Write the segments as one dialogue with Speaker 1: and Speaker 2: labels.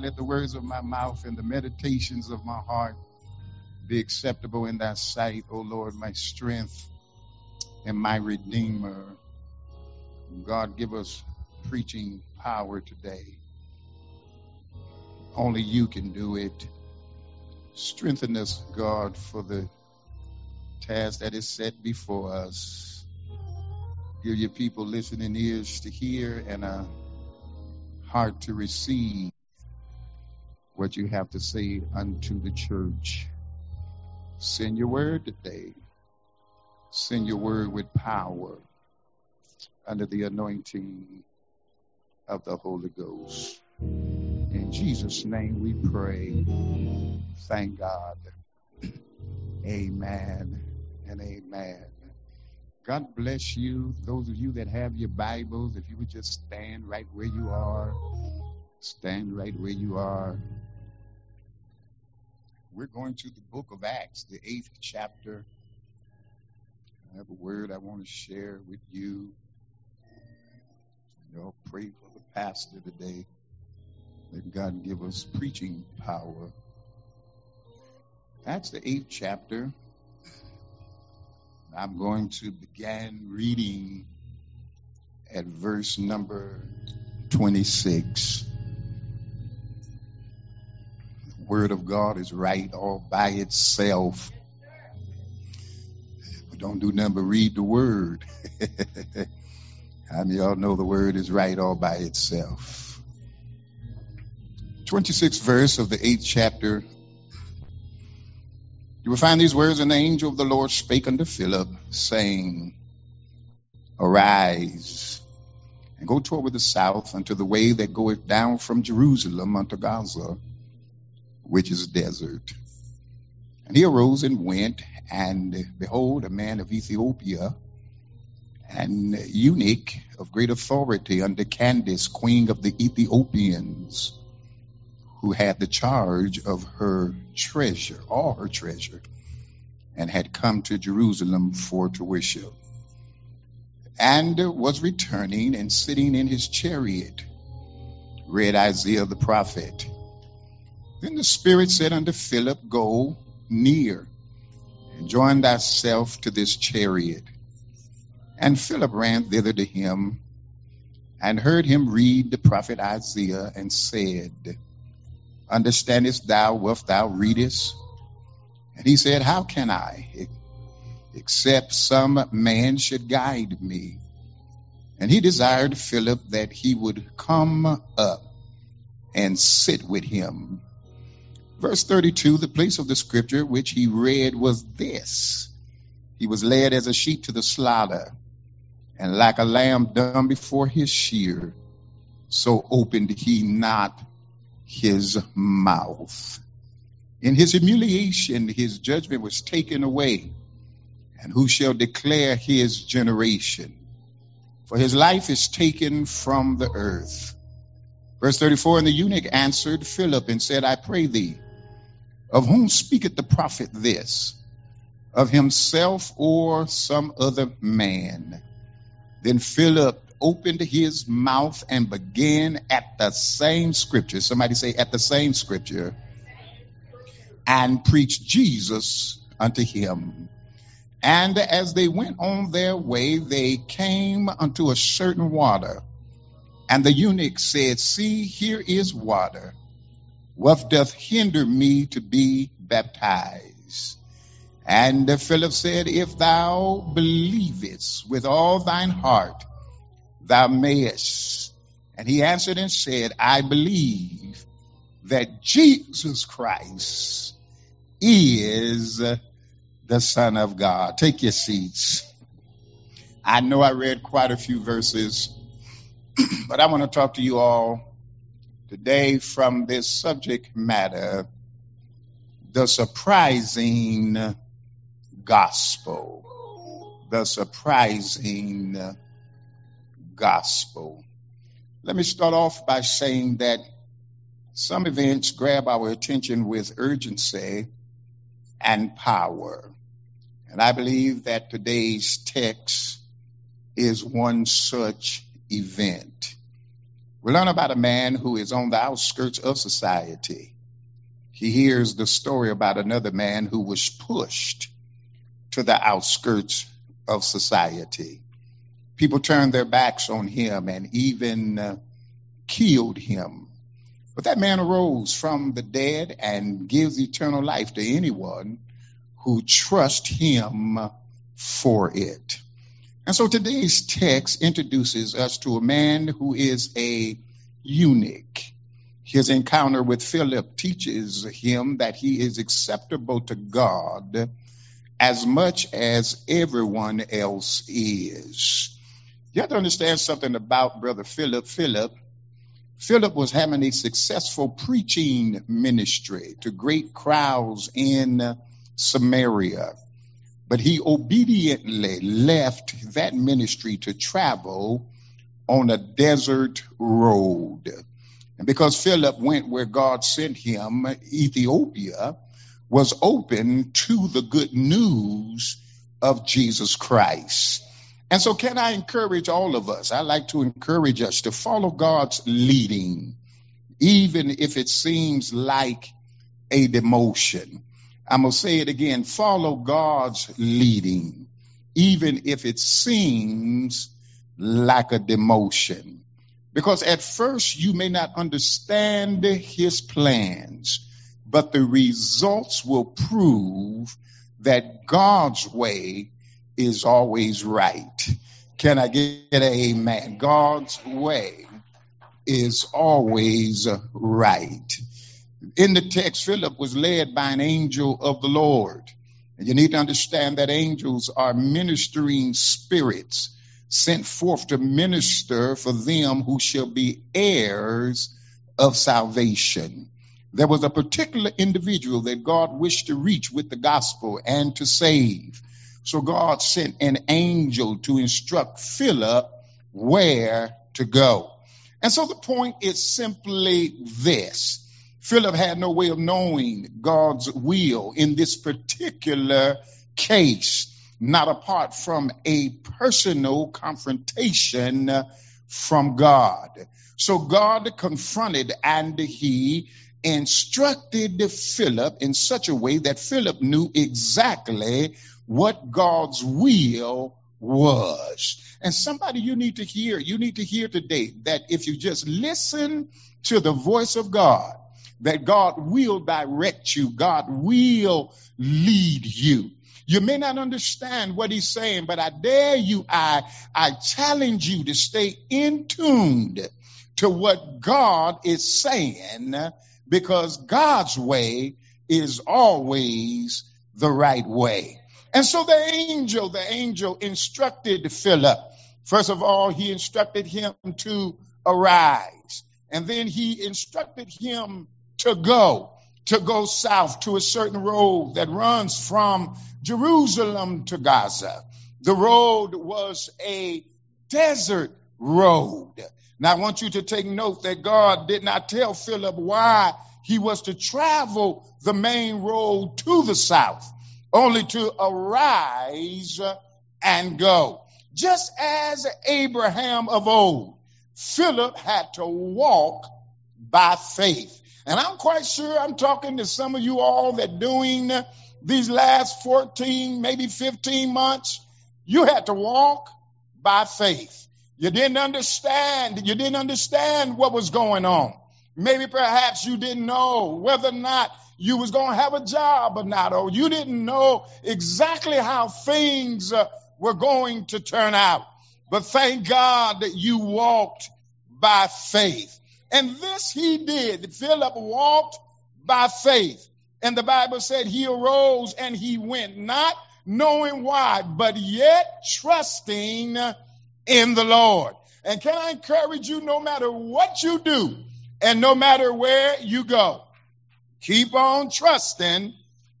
Speaker 1: Let the words of my mouth and the meditations of my heart be acceptable in thy sight, O Lord, my strength and my redeemer. God, give us preaching power today. Only you can do it. Strengthen us, God, for the task that is set before us. Give your people listening ears to hear and a heart to receive what you have to say unto the church. Send your word today. Send your word with power under the anointing of the Holy Ghost. In Jesus' name we pray. Thank God. Amen and amen. God bless you. Those of you that have your Bibles, if you would just stand right where you are, stand right where you are. We're going to the book of Acts, the eighth chapter. I have a word I want to share with you. Y'all pray for the pastor today. That God give us preaching power. Acts the eighth chapter. I'm going to begin reading at verse number 26. Word of God is right all by itself. We don't do nothing but read the word. How many of y'all know the word is right all by itself? 26th verse of the eighth chapter you will find these words, and the angel of the Lord spake unto Philip, saying, Arise, and go toward the south unto the way that goeth down from Jerusalem unto Gaza, which is desert. And he arose and went, and behold, a man of Ethiopia, an eunuch of great authority under Candace, queen of the Ethiopians, who had the charge of her treasure, all her treasure, and had come to Jerusalem for to worship. And was returning and sitting in his chariot, read Isaiah the prophet. Then the Spirit said unto Philip, Go near and join thyself to this chariot. And Philip ran thither to him and heard him read the prophet Isaiah and said, Understandest thou what thou readest? And he said, How can I, except some man should guide me? And he desired Philip that he would come up and sit with him. Verse 32, the place of the scripture which he read was this He was led as a sheep to the slaughter, and like a lamb dumb before his shear, so opened he not his mouth. In his humiliation, his judgment was taken away. And who shall declare his generation? For his life is taken from the earth. Verse 34 And the eunuch answered Philip and said, I pray thee, of whom speaketh the prophet this? Of himself or some other man? Then Philip opened his mouth and began at the same scripture. Somebody say, at the same scripture. And preached Jesus unto him. And as they went on their way, they came unto a certain water. And the eunuch said, See, here is water. What doth hinder me to be baptized? And Philip said, If thou believest with all thine heart, thou mayest. And he answered and said, I believe that Jesus Christ is the Son of God. Take your seats. I know I read quite a few verses, but I want to talk to you all today from this subject matter the surprising gospel. The surprising gospel. Let me start off by saying that some events grab our attention with urgency and power. And I believe that today's text is one such event. We learn about a man who is on the outskirts of society. He hears the story about another man who was pushed to the outskirts of society. People turned their backs on him and even uh, killed him. But that man arose from the dead and gives eternal life to anyone who trusts him for it. And so today's text introduces us to a man who is a eunuch. His encounter with Philip teaches him that he is acceptable to God as much as everyone else is. You have to understand something about Brother Philip. Philip, Philip was having a successful preaching ministry to great crowds in Samaria. But he obediently left that ministry to travel on a desert road. And because Philip went where God sent him, Ethiopia was open to the good news of Jesus Christ. And so, can I encourage all of us? I like to encourage us to follow God's leading, even if it seems like a demotion. I'm going to say it again follow God's leading, even if it seems like a demotion. Because at first you may not understand his plans, but the results will prove that God's way is always right. Can I get an amen? God's way is always right in the text, Philip was led by an angel of the Lord. And you need to understand that angels are ministering spirits sent forth to minister for them who shall be heirs of salvation. There was a particular individual that God wished to reach with the gospel and to save. So God sent an angel to instruct Philip where to go. And so the point is simply this Philip had no way of knowing God's will in this particular case, not apart from a personal confrontation from God. So God confronted and he instructed Philip in such a way that Philip knew exactly what God's will was. And somebody you need to hear, you need to hear today that if you just listen to the voice of God, that God will direct you, God will lead you. You may not understand what he's saying, but I dare you, I, I challenge you to stay in tuned to what God is saying because God's way is always the right way. And so the angel, the angel instructed Philip. First of all, he instructed him to arise. And then he instructed him to go, to go south to a certain road that runs from Jerusalem to Gaza. The road was a desert road. Now I want you to take note that God did not tell Philip why he was to travel the main road to the south, only to arise and go. Just as Abraham of old, Philip had to walk by faith. And I'm quite sure I'm talking to some of you all that doing these last 14, maybe 15 months, you had to walk by faith. You didn't understand. You didn't understand what was going on. Maybe perhaps you didn't know whether or not you was going to have a job or not, or you didn't know exactly how things uh, were going to turn out. But thank God that you walked by faith. And this he did. Philip walked by faith. And the Bible said he arose and he went, not knowing why, but yet trusting in the Lord. And can I encourage you, no matter what you do and no matter where you go, keep on trusting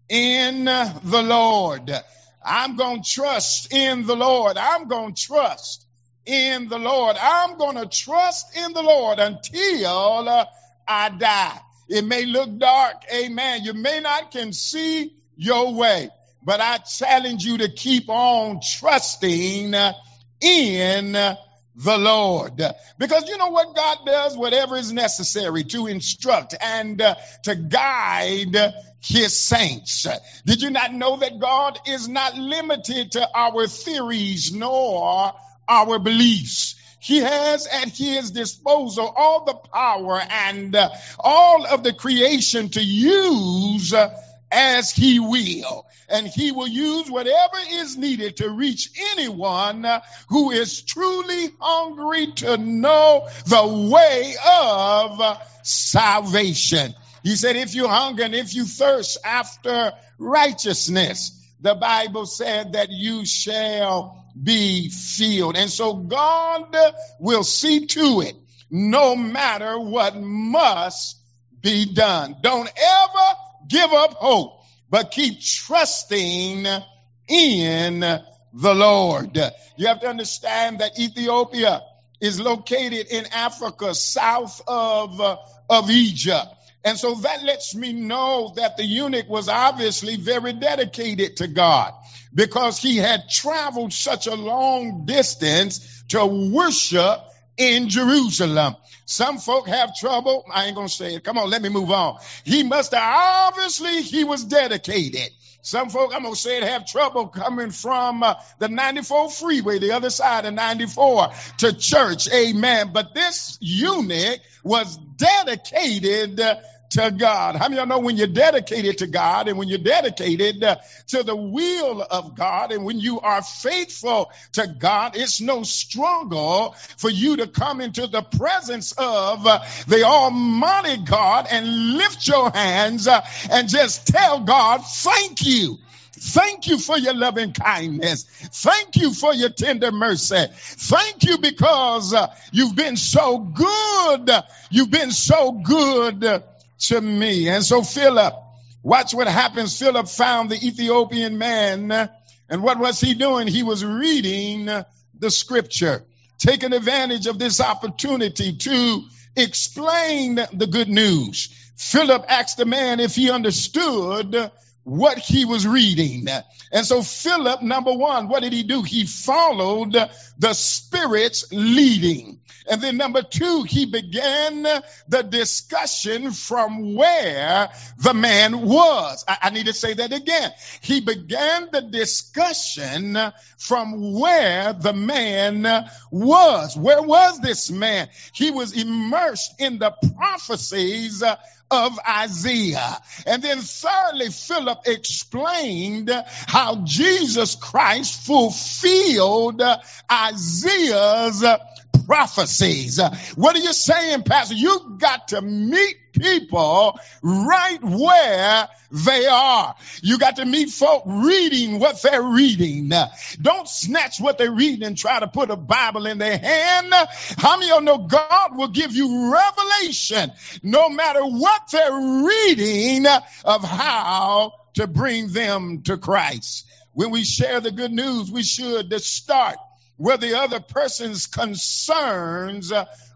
Speaker 1: in the Lord. I'm going to trust in the Lord. I'm going to trust in the Lord. I'm going to trust in the Lord until uh, I die. It may look dark. Amen. You may not can see your way, but I challenge you to keep on trusting uh, in the Lord. Because you know what God does? Whatever is necessary to instruct and uh, to guide his saints. Did you not know that God is not limited to our theories nor our beliefs? He has at his disposal all the power and uh, all of the creation to use uh, as he will. And he will use whatever is needed to reach anyone who is truly hungry to know the way of salvation. He said, if you hunger and if you thirst after righteousness, the Bible said that you shall be filled. And so God will see to it no matter what must be done. Don't ever give up hope, but keep trusting in the Lord. You have to understand that Ethiopia is located in Africa, south of, of Egypt. And so that lets me know that the eunuch was obviously very dedicated to God because he had traveled such a long distance to worship in Jerusalem. Some folk have trouble. I ain't going to say it. Come on, let me move on. He must have obviously he was dedicated. Some folk, I'm going to say it, have trouble coming from uh, the 94 freeway, the other side of 94 to church. Amen. But this eunuch was dedicated to God. How many of y'all know when you're dedicated to God and when you're dedicated uh, to the will of God and when you are faithful to God, it's no struggle for you to come into the presence of uh, the Almighty God and lift your hands uh, and just tell God, thank you. Thank you for your loving kindness. Thank you for your tender mercy. Thank you because uh, you've been so good. You've been so good to me. And so Philip, watch what happens. Philip found the Ethiopian man. And what was he doing? He was reading the scripture, taking advantage of this opportunity to explain the good news. Philip asked the man if he understood what he was reading. And so Philip, number one, what did he do? He followed the Spirit's leading. And then number two, he began the discussion from where the man was. I, I, need to say that again. He began the discussion from where the man was. Where was this man? He was immersed in the prophecies of Isaiah. And then thirdly, Philip explained how Jesus Christ fulfilled Isaiah's prophecies. Uh, what are you saying, Pastor? You got to meet people right where they are. You got to meet folk reading what they're reading. Uh, don't snatch what they're reading and try to put a Bible in their hand. How many of you know God will give you revelation no matter what they're reading uh, of how to bring them to Christ. When we share the good news, we should start where the other person's concerns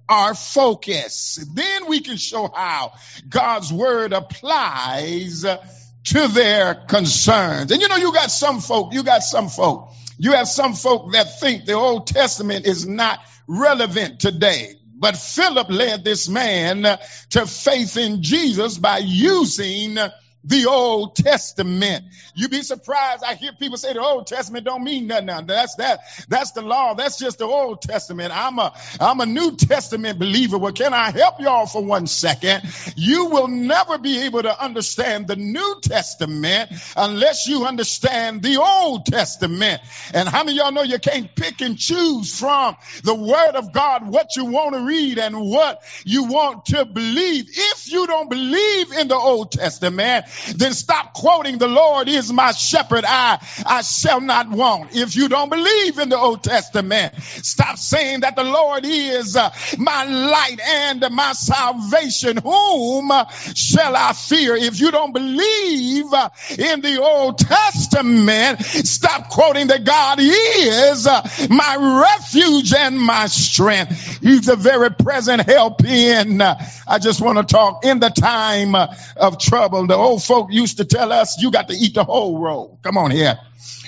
Speaker 1: are focused. Then we can show how God's word applies to their concerns. And you know, you got some folk, you got some folk, you have some folk that think the Old Testament is not relevant today. But Philip led this man to faith in Jesus by using the Old Testament. You'd be surprised. I hear people say the Old Testament don't mean nothing now. That's that. That's the law. That's just the Old Testament. I'm a, I'm a New Testament believer. Well, can I help y'all for one second? You will never be able to understand the New Testament unless you understand the Old Testament. And how many of y'all know you can't pick and choose from the Word of God what you want to read and what you want to believe? If you don't believe in the Old Testament, then stop quoting the Lord is my shepherd. I, I shall not want. If you don't believe in the Old Testament, stop saying that the Lord is uh, my light and my salvation. Whom shall I fear? If you don't believe uh, in the Old Testament, stop quoting that God is uh, my refuge and my strength. He's a very present help in, uh, I just want to talk in the time of trouble. The old folk used to tell us, you got to eat the whole roll. Come on here.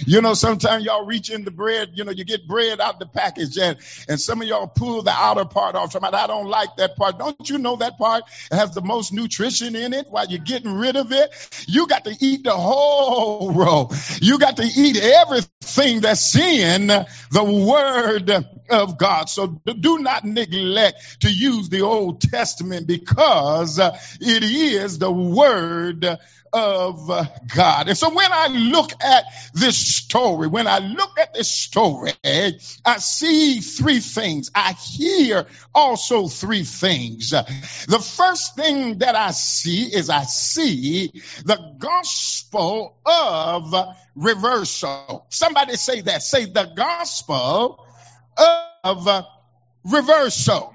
Speaker 1: You know, sometimes y'all reach in the bread, you know, you get bread out the package and, and some of y'all pull the outer part off. Somebody, I don't like that part. Don't you know that part has the most nutrition in it while you're getting rid of it? You got to eat the whole roll. You got to eat everything that's in the word of God. So do not neglect to use the Old Testament because uh, it is the word of God. And so when I look at this story, when I look at this story, I see three things. I hear also three things. The first thing that I see is I see the gospel of reversal. Somebody say that. Say the gospel of reversal.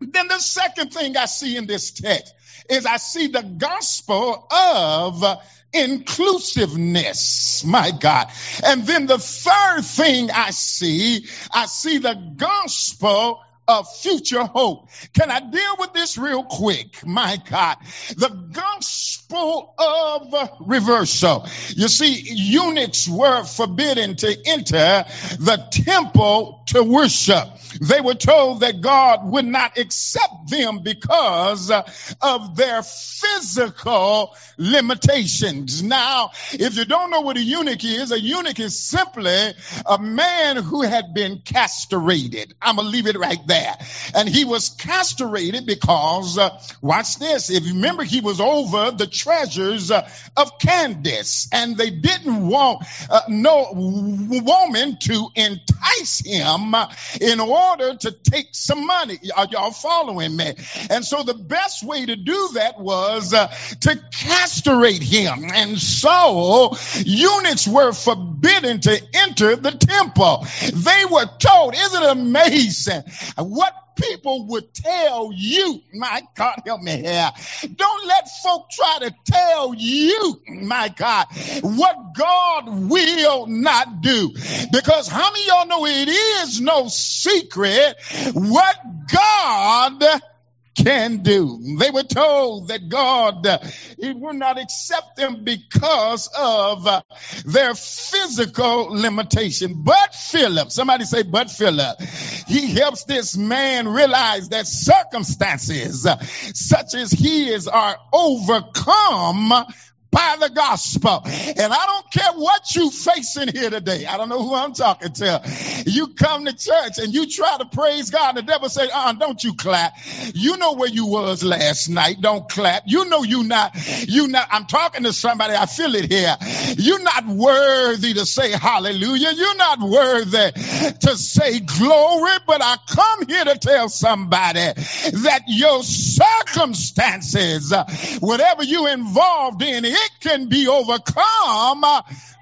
Speaker 1: Then the second thing I see in this text is I see the gospel of inclusiveness. My God. And then the third thing I see, I see the gospel of future hope. Can I deal with this real quick? My God. The gospel of reversal. You see, eunuchs were forbidden to enter the temple to worship. They were told that God would not accept them because of their physical limitations. Now, if you don't know what a eunuch is, a eunuch is simply a man who had been castrated. I'm going to leave it right there. And he was castrated because, uh, watch this, if you remember, he was over the treasures uh, of Candace, and they didn't want uh, no woman to entice him in order to take some money. Are y'all following me? And so the best way to do that was uh, to castrate him. And so eunuchs were forbidden to enter the temple. They were told, isn't it amazing what people would tell you, my God, help me here. Don't let folk try to tell you, my God, what God will not do. Because how many y'all know it is no secret what God can do. They were told that God uh, he would not accept them because of uh, their physical limitation. But Philip, somebody say, but Philip, he helps this man realize that circumstances uh, such as his are overcome by the gospel. And I don't care what you facing here today. I don't know who I'm talking to. You come to church and you try to praise God and the devil say, uh, don't you clap. You know where you was last night. Don't clap. You know you not, you not, I'm talking to somebody. I feel it here. You're not worthy to say hallelujah. You're not worthy to say glory, but I come here to tell somebody that your circumstances, whatever you involved in, it can be overcome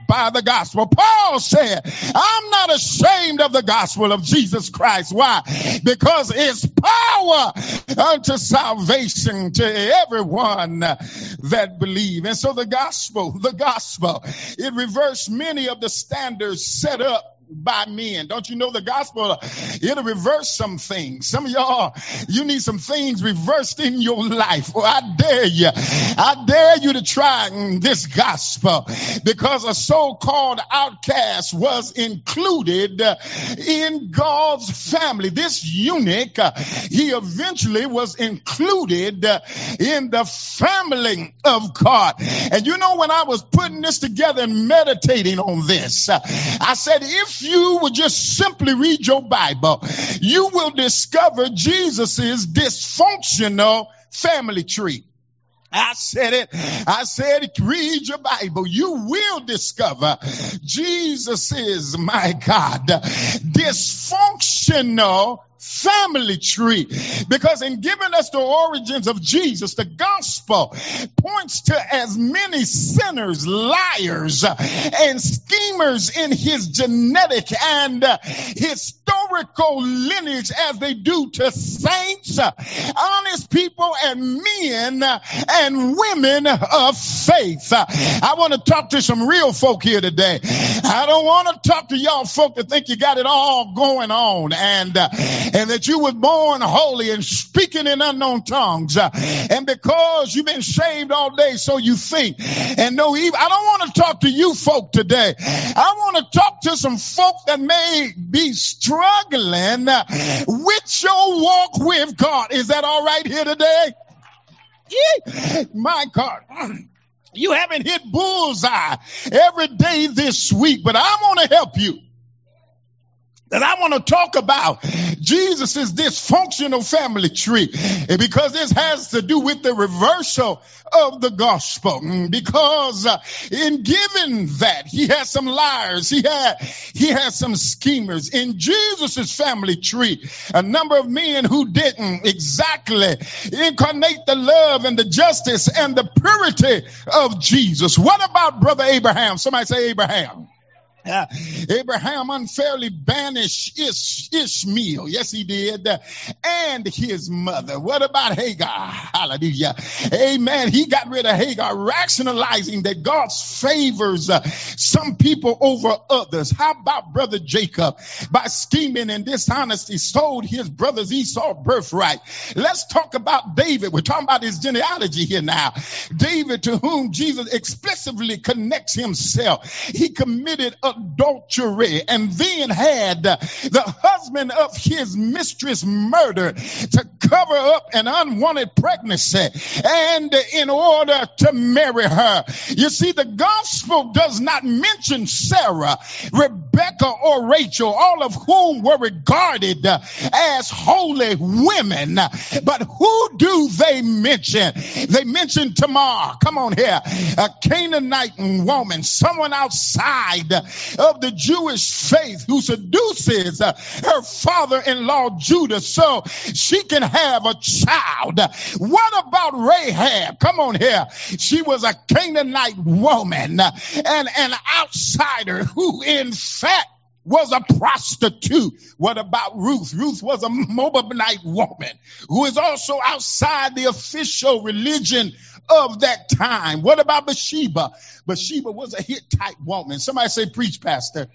Speaker 1: by the gospel. Paul said, I'm not ashamed of the gospel of Jesus Christ. Why? Because it's power unto salvation to everyone that believe. And so the gospel, the gospel, it reversed many of the standards set up by men. Don't you know the gospel? It'll reverse some things. Some of y'all, you need some things reversed in your life. Well, I dare you. I dare you to try this gospel because a so-called outcast was included in God's family. This eunuch, he eventually was included in the family of God. And you know, when I was putting this together and meditating on this, I said, if if you would just simply read your Bible, you will discover Jesus's dysfunctional family tree. I said it. I said, read your Bible. You will discover Jesus is my God. Dysfunctional family tree. Because in giving us the origins of Jesus, the gospel points to as many sinners, liars, and schemers in his genetic and uh, historical lineage as they do to saints, honest people, and men and women of faith. I want to talk to some real folk here today. I don't want to talk to y'all folk that think you got it all going on and uh, and that you was born holy and speaking in unknown tongues. Uh, and because you've been saved all day, so you think and no evil. I don't want to talk to you folk today. I want to talk to some folk that may be struggling uh, with your walk with God. Is that all right here today? Yeah. My God. You haven't hit bullseye every day this week, but I want to help you that I want to talk about Jesus' dysfunctional family tree because this has to do with the reversal of the gospel. Mm, because uh, in giving that, he has some liars, he had he has some schemers. In Jesus' family tree, a number of men who didn't exactly incarnate the love and the justice and the purity of Jesus. What about brother Abraham? Somebody say Abraham. Abraham unfairly banished Ish, Ishmael. Yes, he did. And his mother. What about Hagar? Hallelujah. Amen. He got rid of Hagar, rationalizing that God favors uh, some people over others. How about brother Jacob? By scheming and dishonesty, sold his brother's Esau birthright. Let's talk about David. We're talking about his genealogy here now. David, to whom Jesus explicitly connects himself. He committed a adultery and then had the husband of his mistress murdered to cover up an unwanted pregnancy and in order to marry her. You see, the gospel does not mention Sarah, Rebecca, or Rachel, all of whom were regarded as holy women. But who do they mention? They mention Tamar. Come on here. A Canaanite woman, someone outside of the Jewish faith who seduces uh, her father-in-law Judah so she can have a child. What about Rahab? Come on here. She was a Canaanite woman and an outsider who in fact was a prostitute. What about Ruth? Ruth was a Moabite woman who is also outside the official religion of that time. What about Bathsheba? Bathsheba was a Hittite woman. Somebody say, preach, pastor.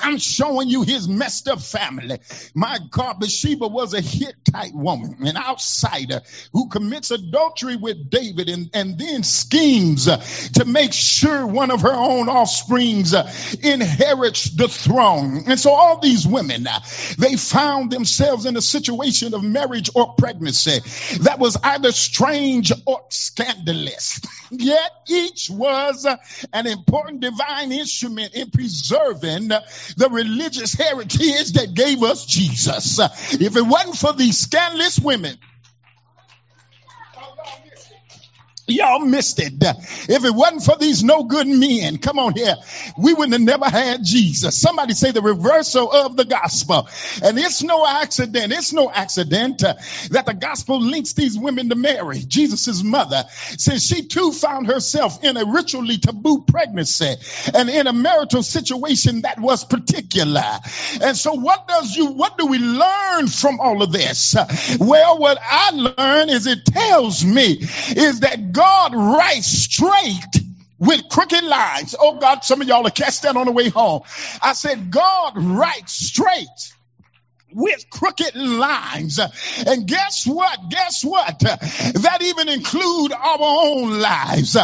Speaker 1: I'm showing you his messed up family. My God, Bathsheba was a Hittite woman, an outsider who commits adultery with David and, and then schemes uh, to make sure one of her own offsprings uh, inherits the throne. And so all these women, uh, they found themselves in a situation of marriage or pregnancy that was either strange or scandalous. Yet each was an important divine instrument in preserving the religious heritage that gave us Jesus. If it wasn't for these scandalous women, Y'all missed it. If it wasn't for these no good men, come on here, we wouldn't have never had Jesus. Somebody say the reversal of the gospel. And it's no accident, it's no accident uh, that the gospel links these women to Mary, Jesus' mother, since she too found herself in a ritually taboo pregnancy and in a marital situation that was particular. And so what does you, what do we learn from all of this? Well, what I learn is it tells me is that God writes straight with crooked lines. Oh God, some of y'all will catch that on the way home. I said, God writes straight with crooked lines. And guess what? Guess what? That even include our own lives.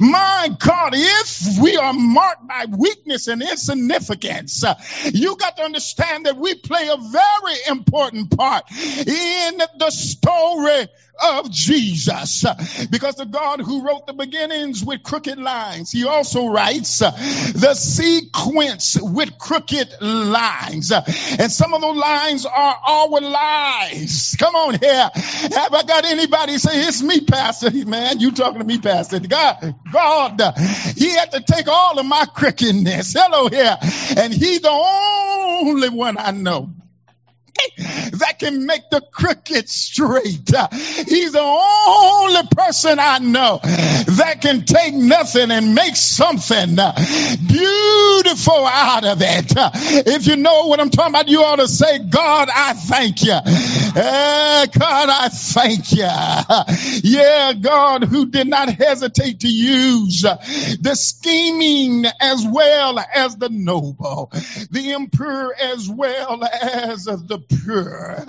Speaker 1: My God, if we are marked by weakness and insignificance, you got to understand that we play a very important part in the story of Jesus. Because the God who wrote the beginnings with crooked lines, he also writes the sequence with crooked lines. And some of those lines are our lies. Come on here. Have I got anybody say, it's me, Pastor? Man, you talking to me, Pastor. God, God, he had to take all of my crookedness. Hello here. And he's the only one I know that can make the crooked straight. He's the only person I know that can take nothing and make something beautiful out of it. If you know what I'm talking about, you ought to say, God, I thank you. Uh, God, I thank you. Yeah, God, who did not hesitate to use the scheming as well as the noble, the impure as well as the pure.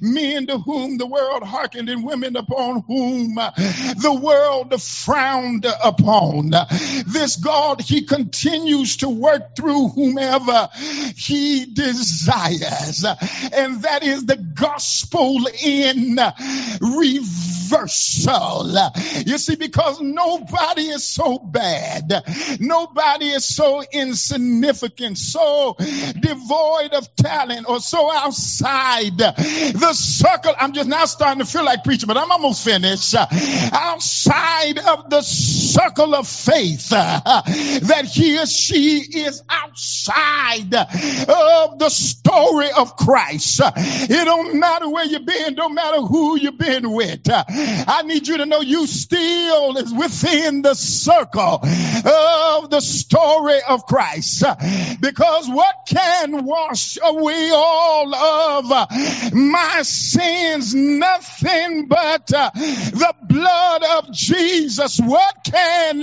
Speaker 1: Men to whom the world hearkened and women upon whom the world frowned upon. This God, he continues to work through whomever he desires. And that is the gospel in reversal. You see, because nobody is so bad. Nobody is so insignificant, so devoid of talent or so outside the circle. I'm just now starting to feel like preaching, but I'm almost finished. Outside of the circle of faith that he or she is outside of the story of Christ. It don't matter where you've been, don't matter who you've been with. I need you to know you still is within the circle of the story of Christ. Because what can wash away all of Uh, my sins? Nothing but uh, the blood of Jesus. What can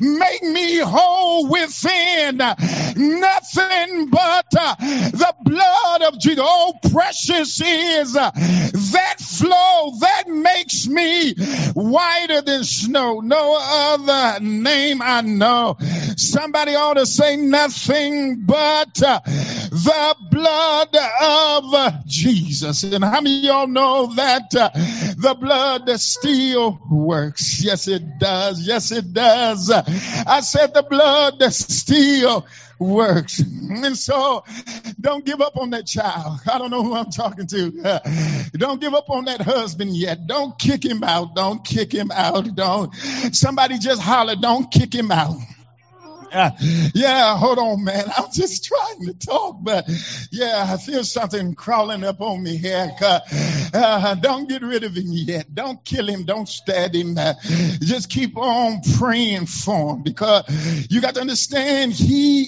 Speaker 1: make me whole within? Nothing but uh, the blood of Jesus. Oh, precious is that flow that makes me whiter than snow. No other name I know. Somebody ought to say nothing but uh, the blood of Jesus. And how many of y'all know that uh, the blood still works? Yes, it does. Yes, it does. I said the blood still works. And so don't give up on that child. I don't know who I'm talking to. don't give up on that husband yet. Don't kick him out. Don't kick him out. Don't. Somebody just holler, don't kick him out. yeah, hold on, man. I'm just trying to talk, but yeah, I feel something crawling up on me here. Uh, don't get rid of him yet. Don't kill him. Don't stab him. Uh, just keep on praying for him because you got to understand he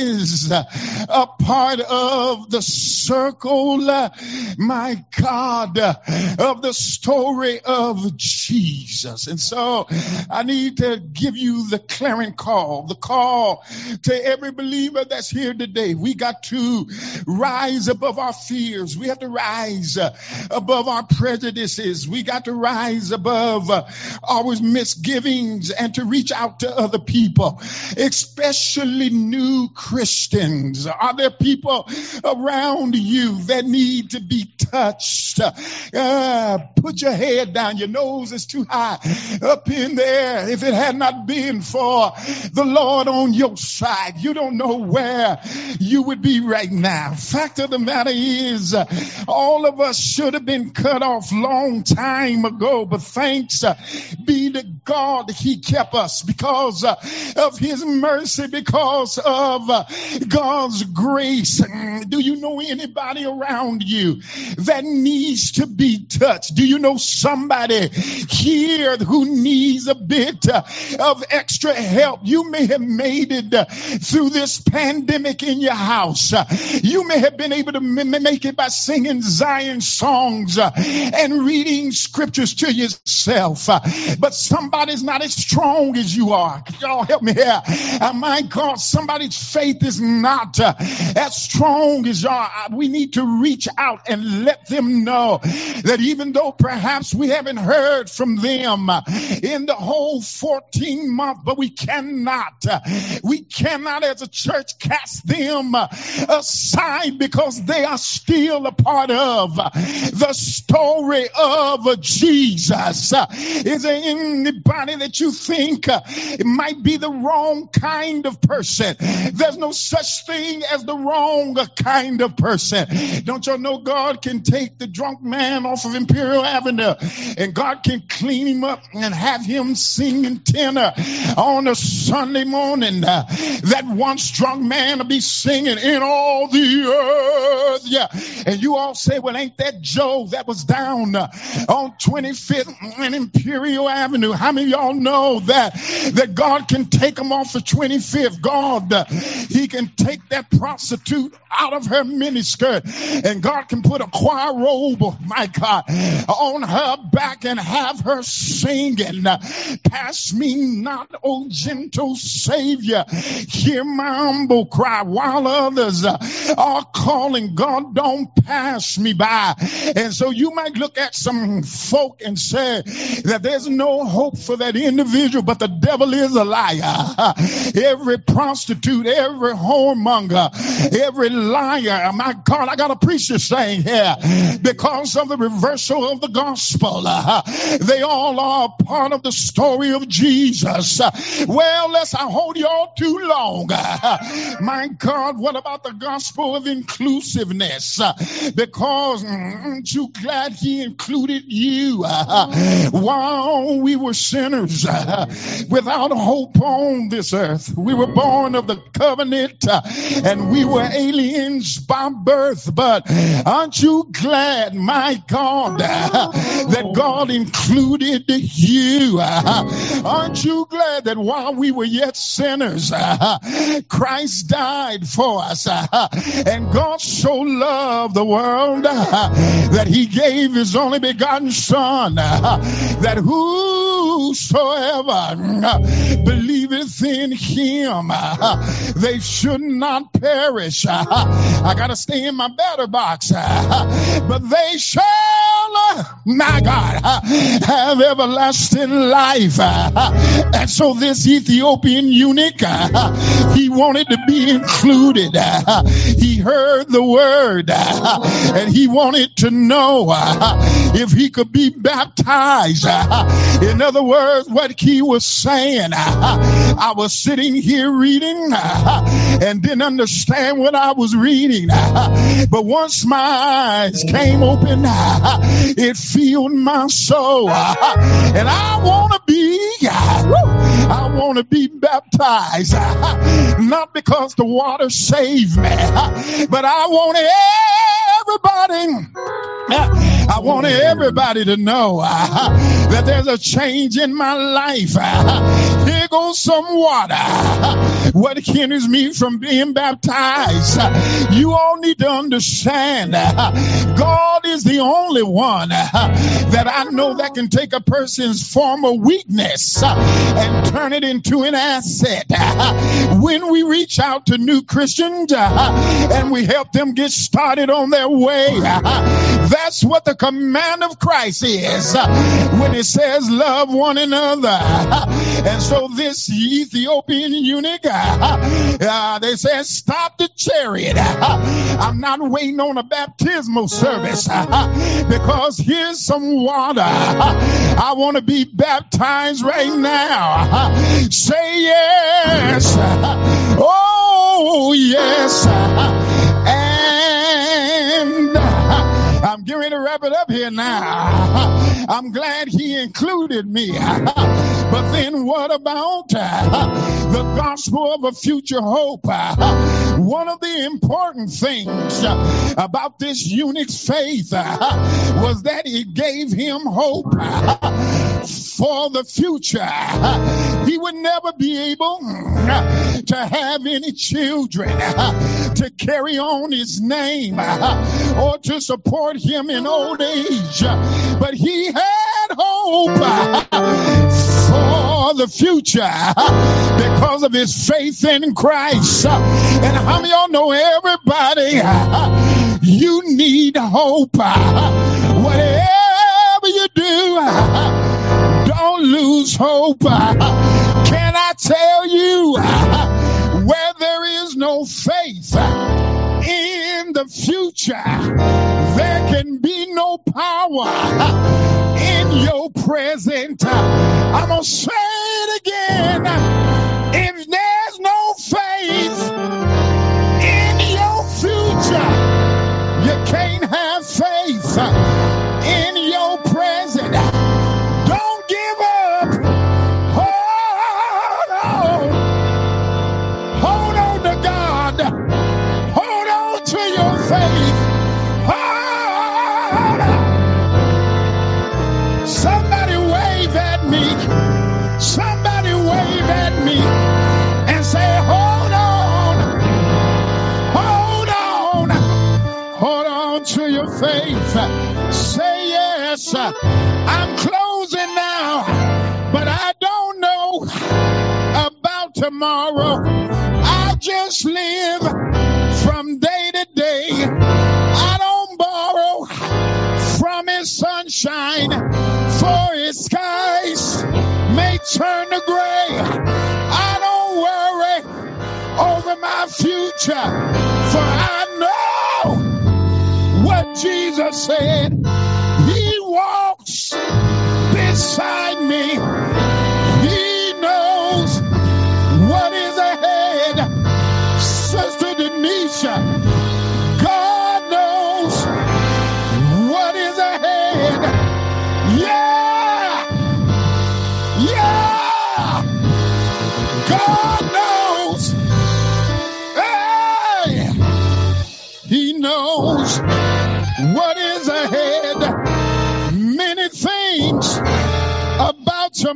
Speaker 1: is a part of the circle, uh, my God, uh, of the story of Jesus. And so I need to give you the clarion call, the call call to every believer that's here today. We got to rise above our fears. We have to rise uh, above our prejudices. We got to rise above uh, our misgivings and to reach out to other people, especially new Christians. Are there people around you that need to be touched? Uh, put your head down. Your nose is too high up in there. If it had not been for the Lord on your side, you don't know where you would be right now. Fact of the matter is, all of us should have been cut off long time ago, but thanks uh, be to God, He kept us because uh, of His mercy, because of uh, God's grace. Mm, do you know anybody around you that needs to be touched? Do you know somebody here who needs a bit of extra help? You may have made it uh, through this pandemic in your house. Uh, you may have been able to make it by singing Zion songs uh, and reading scriptures to yourself. But somebody's not as strong as you are. Y'all help me here. My God, somebody's faith is not as strong as y'all. We need to reach out and let them know that even though perhaps we haven't heard from them in the whole 14 month, but we cannot, we cannot as a church cast them aside because they are still a part of the story of Jesus. Is there anybody that you think it might be the wrong kind of person? There's no such thing as the wrong kind of person. Don't you know God can take the drunk man off of Imperial Avenue and God can clean him up and have him singing tenor on a Sunday morning that one strong man will be singing in all the earth. Yeah. And you all say, well, ain't that Joe that was down uh, on 25th and Imperial Avenue? How many of y'all know that, that God can take him off the 25th? God, uh, he can take that prostitute out of her miniskirt and God can put a choir robe, my God, on her back and have her singing. Pass me not, O gentle Savior Savior, hear my humble cry while others are calling, God, don't pass me by. And so you might look at some folk and say that there's no hope for that individual, but the devil is a liar. Every prostitute, every whoremonger, every liar, oh, my God, I got to preach this thing here because of the reversal of the gospel. They all are part of the story of Jesus. Well, lest I hold you all too long. My God, what about the gospel of inclusiveness? Because aren't you glad he included you while we were sinners without hope on this earth? We were born of the covenant and we were aliens by birth, but aren't you glad, my God, that God included you? Aren't you glad that while we were yet sinners, Christ died for us? And God so loved the world that he gave his only begotten Son, that whosoever believeth in him, they should not perish. I got to stay in my batter box, but they shall, my God, have everlasting life. And so this Ethiopian eunuch, he wanted to be included. He heard the word and he wanted to know if he could be baptized. In other words, what he was saying, I was sitting here reading and didn't understand what I was reading. But once my eyes came open, it filled my soul. And I want to be, I want to be baptized. Not because the water saved me, but I want everybody I want everybody to know uh, that there's a change in my life. Uh, here goes some water. What hinders me from being baptized? You all need to understand God is the only one that I know that can take a person's former weakness and turn it into an asset. When we reach out to new Christians and we help them get started on their way, that's what the command of Christ is when it says love one another. And so this Ethiopian eunuch, uh, they said, stop the chariot. I'm not waiting on a baptismal service because here's some water. I want to be baptized right now. Say yes. Oh, yes. I'm to wrap it up here now. I'm glad he included me. But then what about the gospel of a future hope? One of the important things about this eunuch's faith was that it gave him hope for the future. He would never be able to have any children to carry on his name or to support him in old age. But he had hope for the future because of his faith in Christ. And how many y'all know everybody? You need hope. Whatever you do, don't lose hope. Can I tell you where there is no faith in the future, there can be no power in your present. I'm going to say it again. If there's no faith in your future, I'm closing now, but I don't know about tomorrow. I just live from day to day. I don't borrow from his sunshine, for his skies may turn to gray. I don't worry over my future, for I know what Jesus said. Beside me.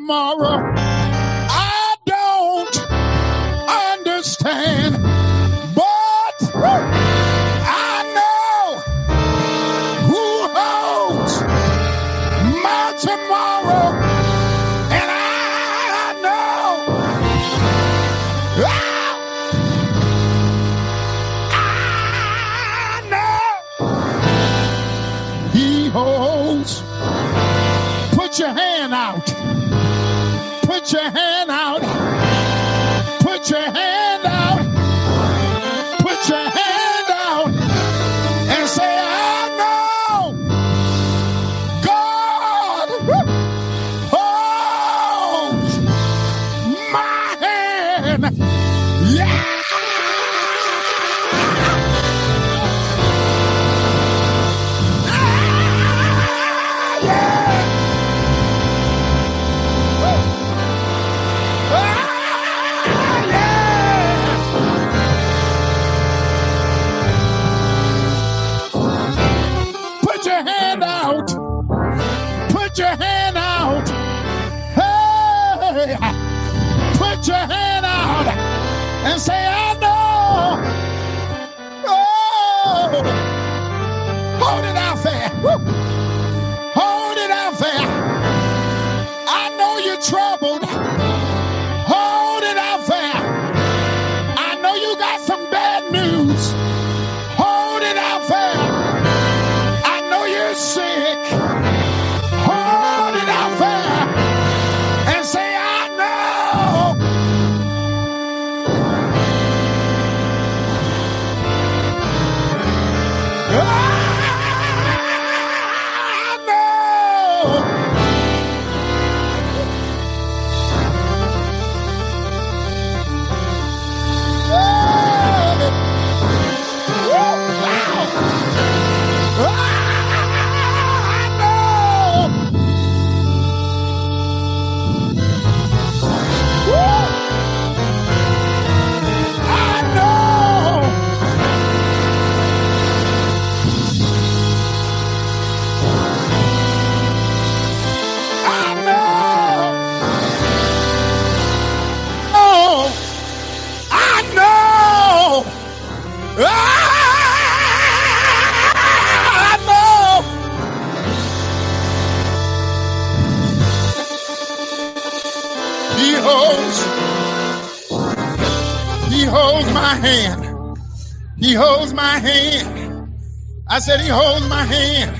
Speaker 1: Tomorrow. I don't understand, your hand I said he holds my hand.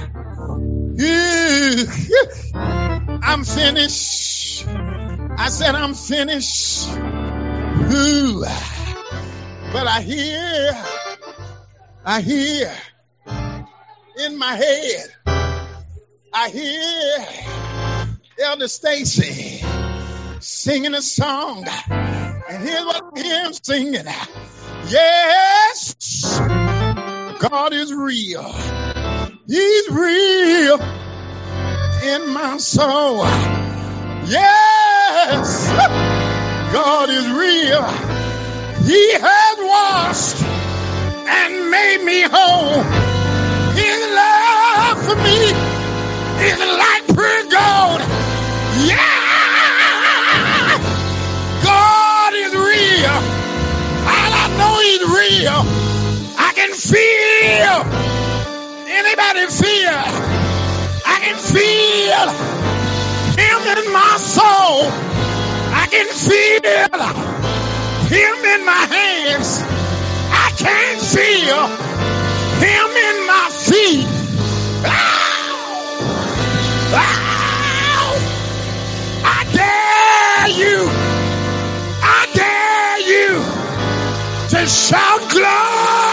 Speaker 1: I'm finished. I said I'm finished. Ooh. But I hear, I hear in my head, I hear Elder Stacy singing a song. And here's what I hear him singing. Yes, God is real. He's real in my soul. Yes, God is real. He has washed and made me whole. His love for me is like pure gold. Yeah, God is real. And I know He's real. Can feel. Anybody feel? I can feel Him in my soul. I can feel him in my hands. I can't feel him in my feet. Ow! Ow! I dare you. I dare you to shout glory.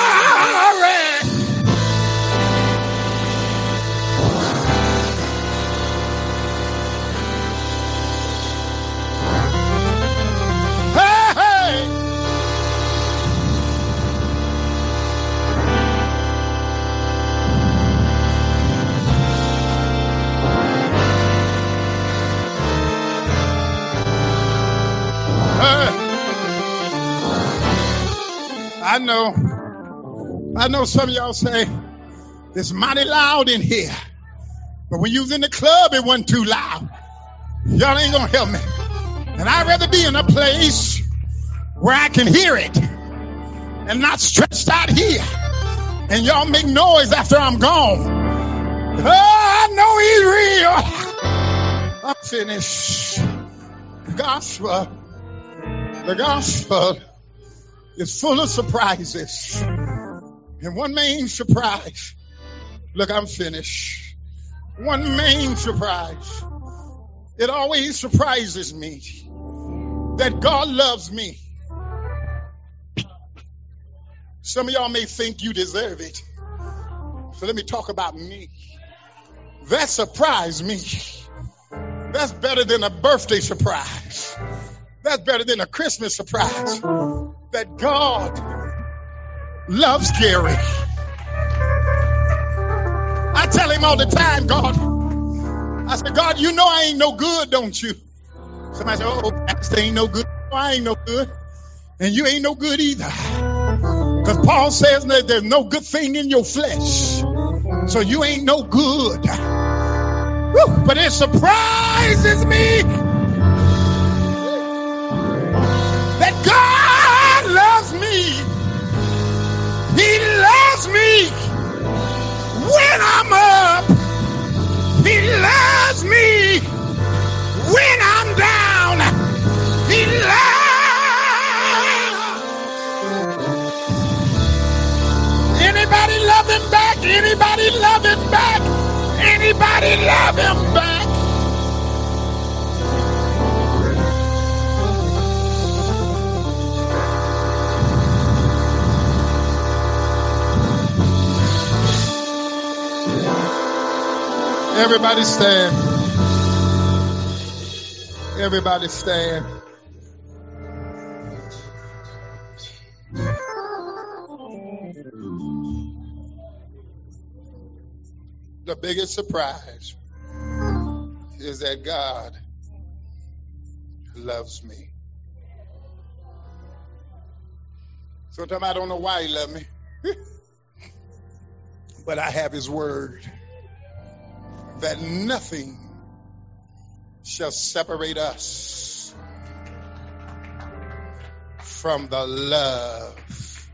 Speaker 1: I know. I know some of y'all say it's mighty loud in here. But when you was in the club, it wasn't too loud. Y'all ain't gonna help me. And I'd rather be in a place where I can hear it and not stretched out here. And y'all make noise after I'm gone. Oh, I know he's real. I'm finished. The gospel, the gospel is full of surprises. And one main surprise, look, I'm finished. One main surprise. It always surprises me that God loves me. Some of y'all may think you deserve it. So let me talk about me. That surprised me. That's better than a birthday surprise. That's better than a Christmas surprise. That God loves Gary. I tell him all the time, God. I said, God, you know I ain't no good, don't you? Somebody said, oh, Pastor ain't no good. No, I ain't no good. And you ain't no good either. Because Paul says that there's no good thing in your flesh. So you ain't no good. Whew, but it surprises me loves me when I'm up. He loves me when I'm down. He loves. Anybody love him back? Anybody love him back? Anybody love him back? Everybody stand. Everybody stand. The biggest surprise is that God loves me. Sometimes I don't know why he loves me, but I have his word that nothing shall separate us from the love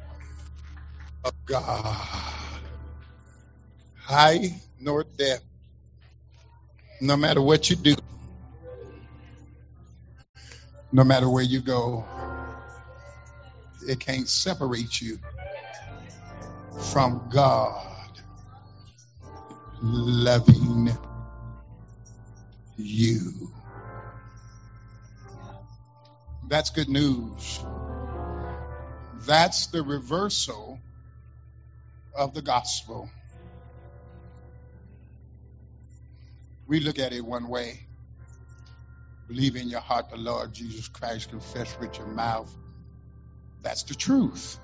Speaker 1: of God. High nor depth, no matter what you do, no matter where you go, it can't separate you from God loving you. That's good news. That's the reversal of the gospel. We look at it one way. Believe in your heart the Lord Jesus Christ, confess with your mouth. That's the truth.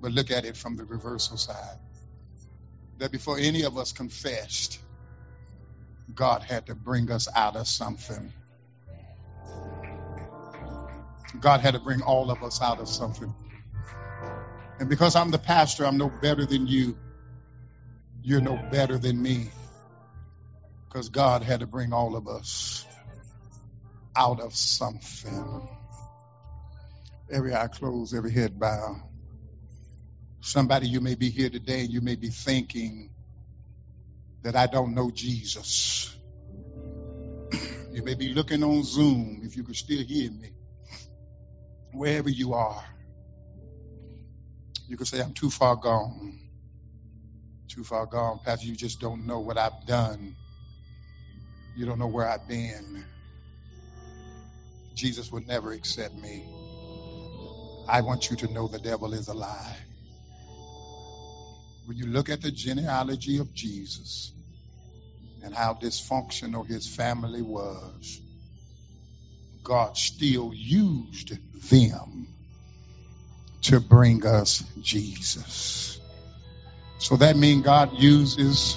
Speaker 1: But look at it from the reversal side. That before any of us confessed, God had to bring us out of something. God had to bring all of us out of something. And because I'm the pastor, I'm no better than you. You're no better than me. Because God had to bring all of us out of something. Every eye closed, every head bowed. Somebody, you may be here today and you may be thinking that I don't know Jesus. you may be looking on Zoom, if you could still hear me. wherever you are, you can say, I'm too far gone. Too far gone. Pastor, you just don't know what I've done. You don't know where I've been. Jesus would never accept me. I want you to know the devil is a lie. When you look at the genealogy of Jesus and how dysfunctional his family was, God still used them to bring us Jesus. So that means God uses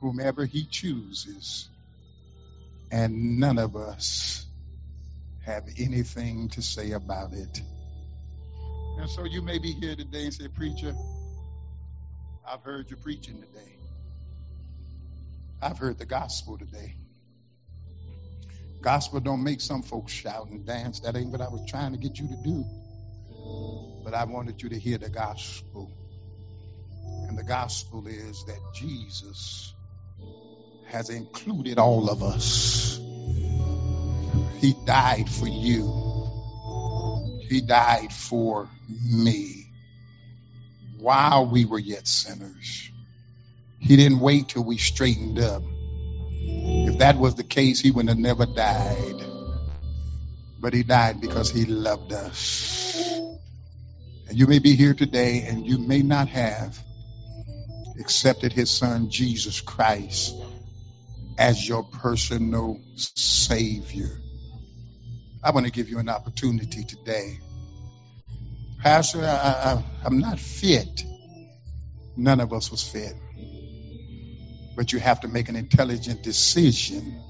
Speaker 1: whomever he chooses, and none of us have anything to say about it. And so you may be here today and say, Preacher, I've heard you preaching today. I've heard the gospel today. Gospel don't make some folks shout and dance. That ain't what I was trying to get you to do. But I wanted you to hear the gospel. And the gospel is that Jesus has included all of us. He died for you. He died for me while we were yet sinners. He didn't wait till we straightened up. If that was the case, he would have never died. But he died because he loved us. And you may be here today and you may not have accepted his son, Jesus Christ, as your personal Savior. I want to give you an opportunity today. Pastor, I, am not fit. None of us was fit. But you have to make an intelligent decision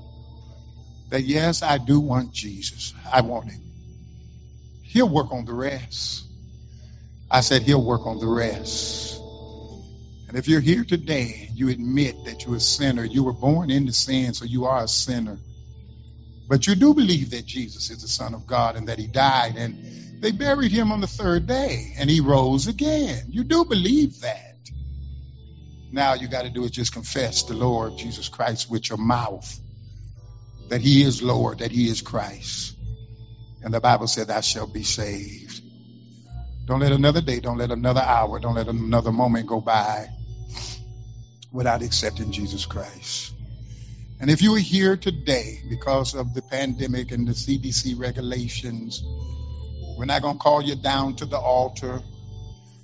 Speaker 1: that, yes, I do want Jesus. I want him. He'll work on the rest. I said, He'll work on the rest. And if you're here today, you admit that you're a sinner. You were born into sin, so you are a sinner. But you do believe that Jesus is the Son of God and that He died and they buried Him on the third day and He rose again. You do believe that. Now you got to do is just confess the Lord Jesus Christ with your mouth that He is Lord, that He is Christ. And the Bible said, Thou shalt be saved. Don't let another day, don't let another hour, don't let another moment go by without accepting Jesus Christ. And if you are here today because of the pandemic and the CDC regulations, we're not going to call you down to the altar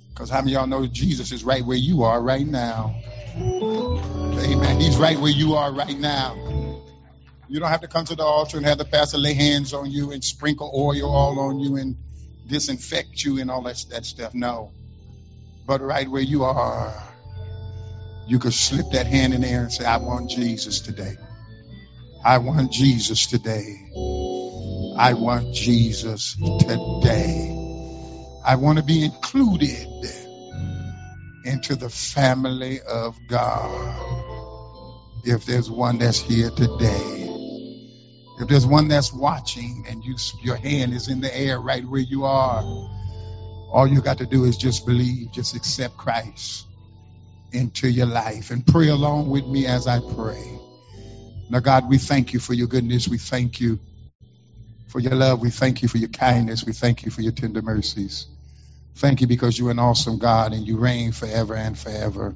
Speaker 1: because how many y'all know Jesus is right where you are right now? Amen. He's right where you are right now. You don't have to come to the altar and have the pastor lay hands on you and sprinkle oil all on you and disinfect you and all that, that stuff. No. But right where you are, you could slip that hand in there and say, I want Jesus today. I want Jesus today. I want Jesus today. I want to be included into the family of God. If there's one that's here today, if there's one that's watching and you, your hand is in the air right where you are, all you got to do is just believe, just accept Christ into your life and pray along with me as I pray. Now, God, we thank you for your goodness. We thank you for your love. We thank you for your kindness. We thank you for your tender mercies. Thank you because you're an awesome God and you reign forever and forever.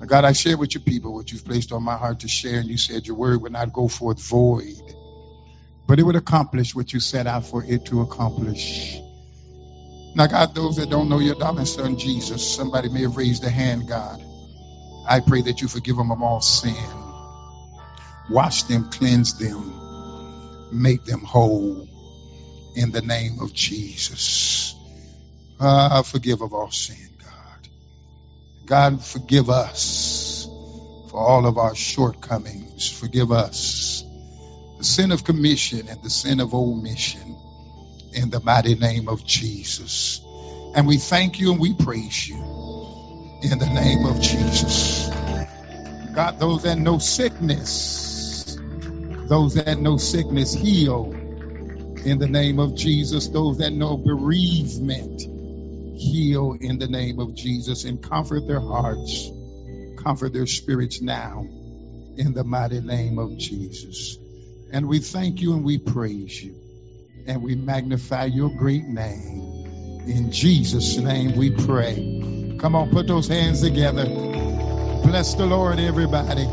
Speaker 1: Now, God, I share with your people what you've placed on my heart to share, and you said your word would not go forth void, but it would accomplish what you set out for it to accomplish. Now, God, those that don't know your darling son Jesus, somebody may have raised a hand, God. I pray that you forgive them of all sin. Wash them, cleanse them, make them whole in the name of Jesus. Uh, forgive of all sin. God, God, forgive us for all of our shortcomings. Forgive us the sin of commission and the sin of omission in the mighty name of Jesus. And we thank you and we praise you in the name of Jesus. God, those that know sickness, those that know sickness, heal in the name of Jesus. Those that know bereavement, heal in the name of Jesus and comfort their hearts, comfort their spirits now in the mighty name of Jesus. And we thank you and we praise you.
Speaker 2: and we magnify your great name. In Jesus' name we pray. Come on, put those hands together. Bless the Lord, everybody.